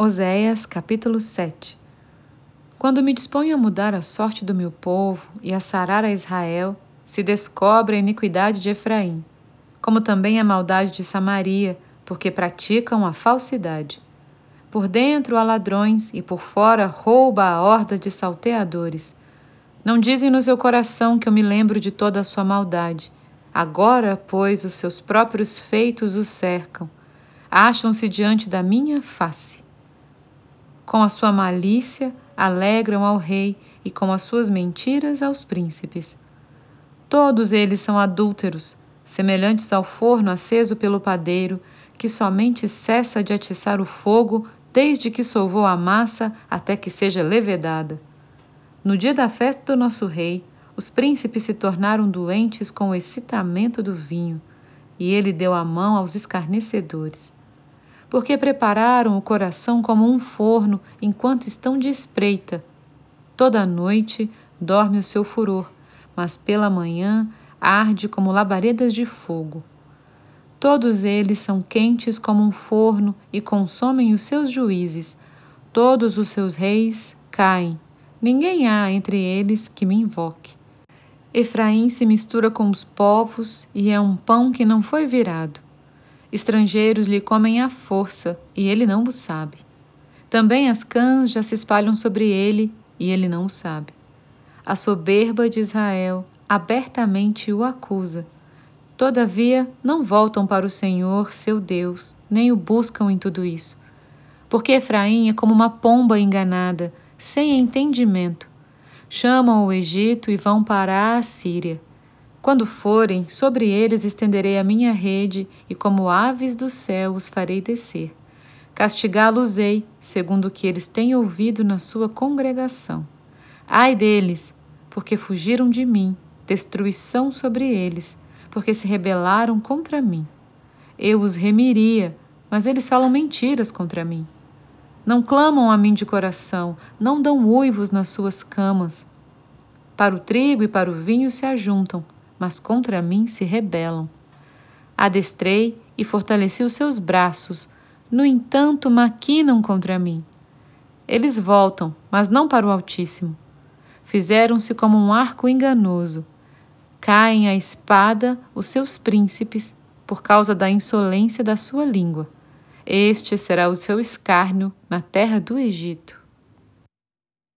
Oséias capítulo 7 Quando me disponho a mudar a sorte do meu povo e a sarar a Israel, se descobre a iniquidade de Efraim, como também a maldade de Samaria, porque praticam a falsidade. Por dentro há ladrões e por fora rouba a horda de salteadores. Não dizem no seu coração que eu me lembro de toda a sua maldade. Agora, pois, os seus próprios feitos o cercam. Acham-se diante da minha face com a sua malícia alegram ao rei e com as suas mentiras aos príncipes. Todos eles são adúlteros, semelhantes ao forno aceso pelo padeiro, que somente cessa de atiçar o fogo desde que sovou a massa até que seja levedada. No dia da festa do nosso rei, os príncipes se tornaram doentes com o excitamento do vinho, e ele deu a mão aos escarnecedores porque prepararam o coração como um forno enquanto estão de espreita. Toda noite dorme o seu furor, mas pela manhã arde como labaredas de fogo. Todos eles são quentes como um forno e consomem os seus juízes. Todos os seus reis caem. Ninguém há entre eles que me invoque. Efraim se mistura com os povos e é um pão que não foi virado. Estrangeiros lhe comem à força, e ele não o sabe. Também as cãs já se espalham sobre ele, e ele não o sabe. A soberba de Israel abertamente o acusa. Todavia, não voltam para o Senhor, seu Deus, nem o buscam em tudo isso. Porque Efraim é como uma pomba enganada, sem entendimento. Chamam o Egito e vão para a Síria. Quando forem, sobre eles estenderei a minha rede, e como aves do céu os farei descer. Castigá-los-ei, segundo o que eles têm ouvido na sua congregação. Ai deles, porque fugiram de mim, destruição sobre eles, porque se rebelaram contra mim. Eu os remiria, mas eles falam mentiras contra mim. Não clamam a mim de coração, não dão uivos nas suas camas. Para o trigo e para o vinho se ajuntam, mas contra mim se rebelam. Adestrei e fortaleci os seus braços, no entanto maquinam contra mim. Eles voltam, mas não para o Altíssimo. Fizeram-se como um arco enganoso. Caem à espada os seus príncipes por causa da insolência da sua língua. Este será o seu escárnio na terra do Egito.